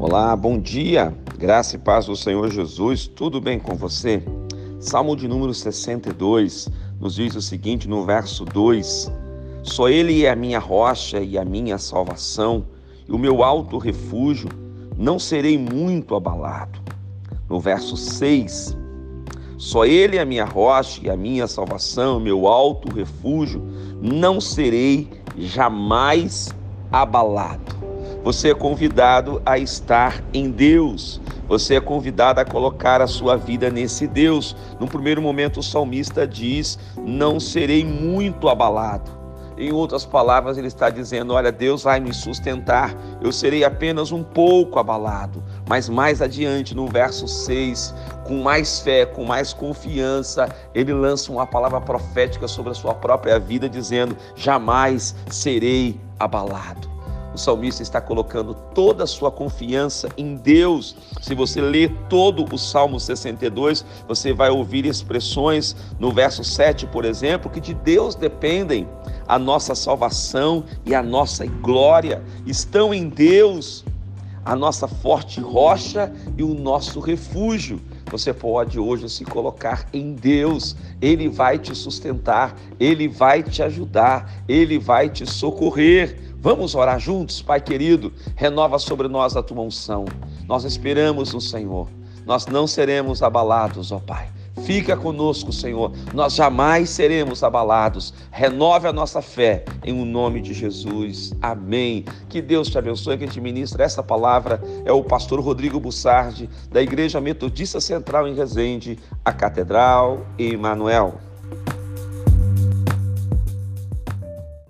Olá, bom dia, graça e paz do Senhor Jesus, tudo bem com você? Salmo de número 62 nos diz o seguinte no verso 2: Só Ele é a minha rocha e a minha salvação, e o meu alto refúgio, não serei muito abalado. No verso 6, só Ele é a minha rocha e a minha salvação, o meu alto refúgio, não serei jamais abalado. Você é convidado a estar em Deus. Você é convidado a colocar a sua vida nesse Deus. No primeiro momento, o salmista diz: Não serei muito abalado. Em outras palavras, ele está dizendo: Olha, Deus vai me sustentar, eu serei apenas um pouco abalado. Mas mais adiante, no verso 6, com mais fé, com mais confiança, ele lança uma palavra profética sobre a sua própria vida, dizendo: Jamais serei abalado. O salmista está colocando toda a sua confiança em Deus. Se você ler todo o Salmo 62, você vai ouvir expressões no verso 7, por exemplo, que de Deus dependem a nossa salvação e a nossa glória. Estão em Deus a nossa forte rocha e o nosso refúgio. Você pode hoje se colocar em Deus, Ele vai te sustentar, Ele vai te ajudar, Ele vai te socorrer. Vamos orar juntos, Pai querido, renova sobre nós a tua unção. Nós esperamos no Senhor. Nós não seremos abalados, ó Pai. Fica conosco, Senhor. Nós jamais seremos abalados. Renove a nossa fé em o um nome de Jesus. Amém. Que Deus te abençoe. Quem te ministra essa palavra é o pastor Rodrigo Bussardi, da Igreja Metodista Central em Resende, a Catedral Emanuel.